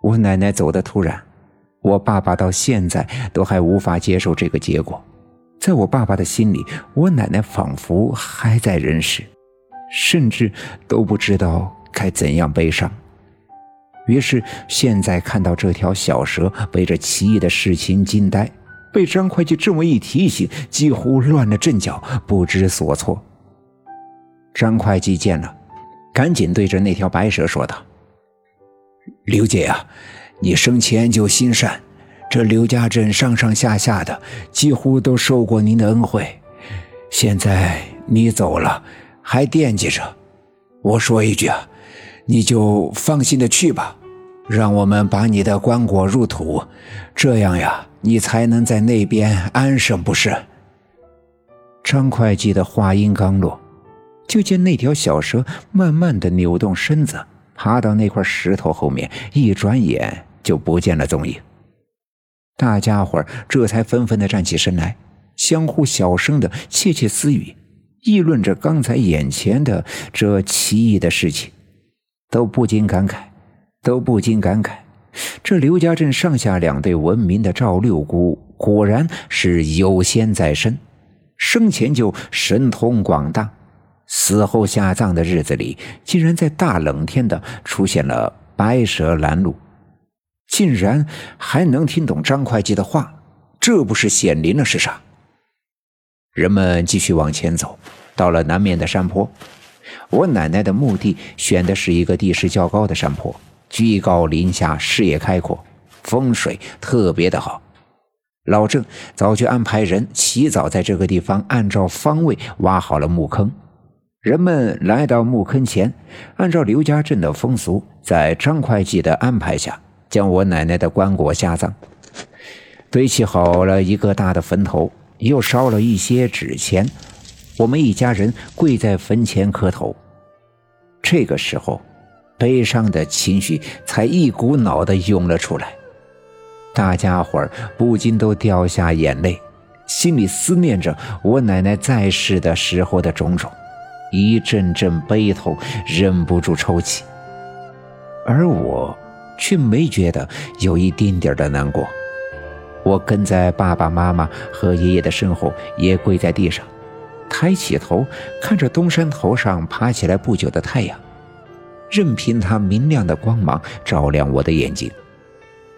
我奶奶走的突然，我爸爸到现在都还无法接受这个结果。在我爸爸的心里，我奶奶仿佛还在人世，甚至都不知道该怎样悲伤。于是，现在看到这条小蛇被这奇异的事情惊呆，被张会计这么一提醒，几乎乱了阵脚，不知所措。张会计见了，赶紧对着那条白蛇说道：“刘姐呀，你生前就心善。”这刘家镇上上下下的几乎都受过您的恩惠，现在你走了，还惦记着。我说一句啊，你就放心的去吧，让我们把你的棺椁入土，这样呀，你才能在那边安生，不是？张会计的话音刚落，就见那条小蛇慢慢的扭动身子，爬到那块石头后面，一转眼就不见了踪影。大家伙这才纷纷的站起身来，相互小声的窃窃私语，议论着刚才眼前的这奇异的事情，都不禁感慨，都不禁感慨，这刘家镇上下两队闻名的赵六姑果然是有仙在身，生前就神通广大，死后下葬的日子里，竟然在大冷天的出现了白蛇拦路。竟然还能听懂张会计的话，这不是显灵了是啥？人们继续往前走，到了南面的山坡。我奶奶的墓地选的是一个地势较高的山坡，居高临下，视野开阔，风水特别的好。老郑早就安排人起早在这个地方按照方位挖好了墓坑。人们来到墓坑前，按照刘家镇的风俗，在张会计的安排下。将我奶奶的棺椁下葬，堆砌好了一个大的坟头，又烧了一些纸钱。我们一家人跪在坟前磕头。这个时候，悲伤的情绪才一股脑的涌了出来，大家伙儿不禁都掉下眼泪，心里思念着我奶奶在世的时候的种种，一阵阵悲痛，忍不住抽泣。而我。却没觉得有一丁点的难过。我跟在爸爸妈妈和爷爷的身后，也跪在地上，抬起头看着东山头上爬起来不久的太阳，任凭它明亮的光芒照亮我的眼睛。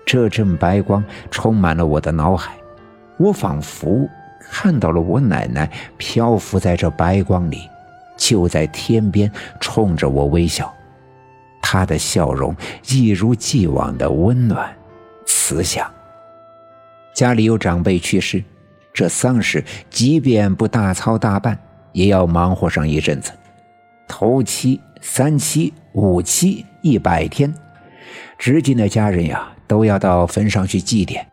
这阵白光充满了我的脑海，我仿佛看到了我奶奶漂浮在这白光里，就在天边冲着我微笑。他的笑容一如既往的温暖、慈祥。家里有长辈去世，这丧事即便不大操大办，也要忙活上一阵子。头七、三七、五七、一百天，直近的家人呀，都要到坟上去祭奠。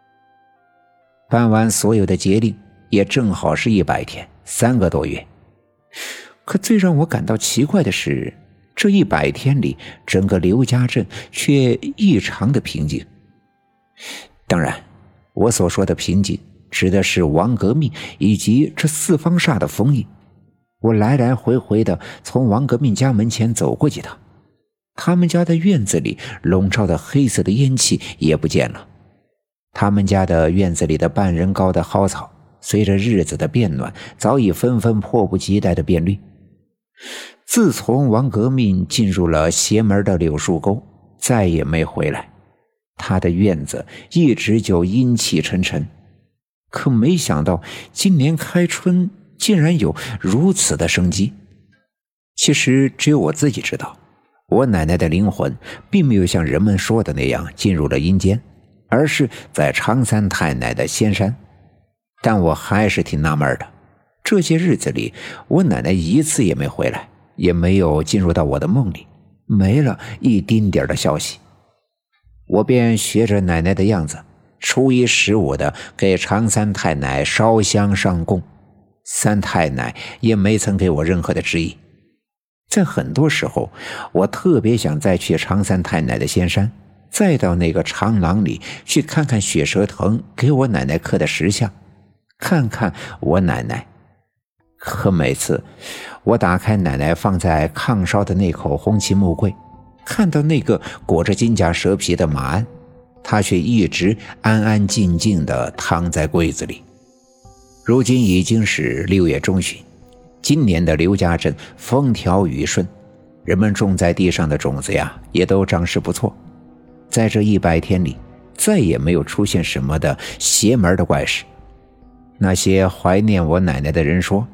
办完所有的节令，也正好是一百天，三个多月。可最让我感到奇怪的是。这一百天里，整个刘家镇却异常的平静。当然，我所说的平静，指的是王革命以及这四方煞的封印。我来来回回的从王革命家门前走过几趟，他们家的院子里笼罩的黑色的烟气也不见了。他们家的院子里的半人高的蒿草，随着日子的变暖，早已纷纷迫不及待的变绿。自从王革命进入了邪门的柳树沟，再也没回来。他的院子一直就阴气沉沉。可没想到今年开春竟然有如此的生机。其实只有我自己知道，我奶奶的灵魂并没有像人们说的那样进入了阴间，而是在常三太奶的仙山。但我还是挺纳闷的，这些日子里我奶奶一次也没回来。也没有进入到我的梦里，没了一丁点的消息。我便学着奶奶的样子，初一十五的给常三太奶烧香上供。三太奶也没曾给我任何的指引。在很多时候，我特别想再去常三太奶的仙山，再到那个长廊里去看看雪蛇藤给我奶奶刻的石像，看看我奶奶。可每次，我打开奶奶放在炕烧的那口红漆木柜，看到那个裹着金甲蛇皮的马鞍，他却一直安安静静地躺在柜子里。如今已经是六月中旬，今年的刘家镇风调雨顺，人们种在地上的种子呀，也都长势不错。在这一百天里，再也没有出现什么的邪门的怪事。那些怀念我奶奶的人说，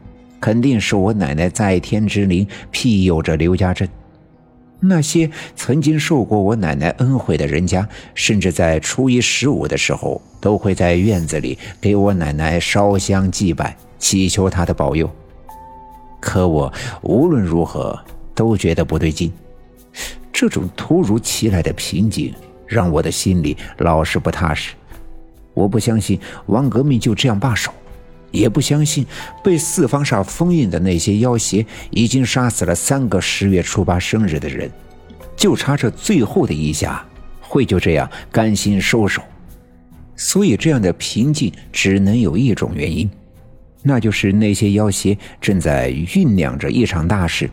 肯定是我奶奶在天之灵庇佑着刘家镇。那些曾经受过我奶奶恩惠的人家，甚至在初一十五的时候，都会在院子里给我奶奶烧香祭拜，祈求她的保佑。可我无论如何都觉得不对劲，这种突如其来的平静让我的心里老是不踏实。我不相信王革命就这样罢手。也不相信被四方煞封印的那些妖邪已经杀死了三个十月初八生日的人，就差这最后的一下，会就这样甘心收手。所以，这样的平静只能有一种原因，那就是那些妖邪正在酝酿着一场大事。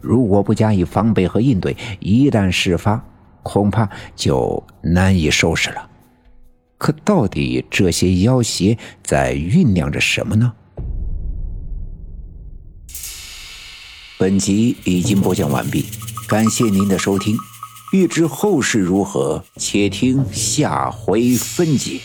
如果不加以防备和应对，一旦事发，恐怕就难以收拾了。可到底这些妖邪在酝酿着什么呢？本集已经播讲完毕，感谢您的收听。欲知后事如何，且听下回分解。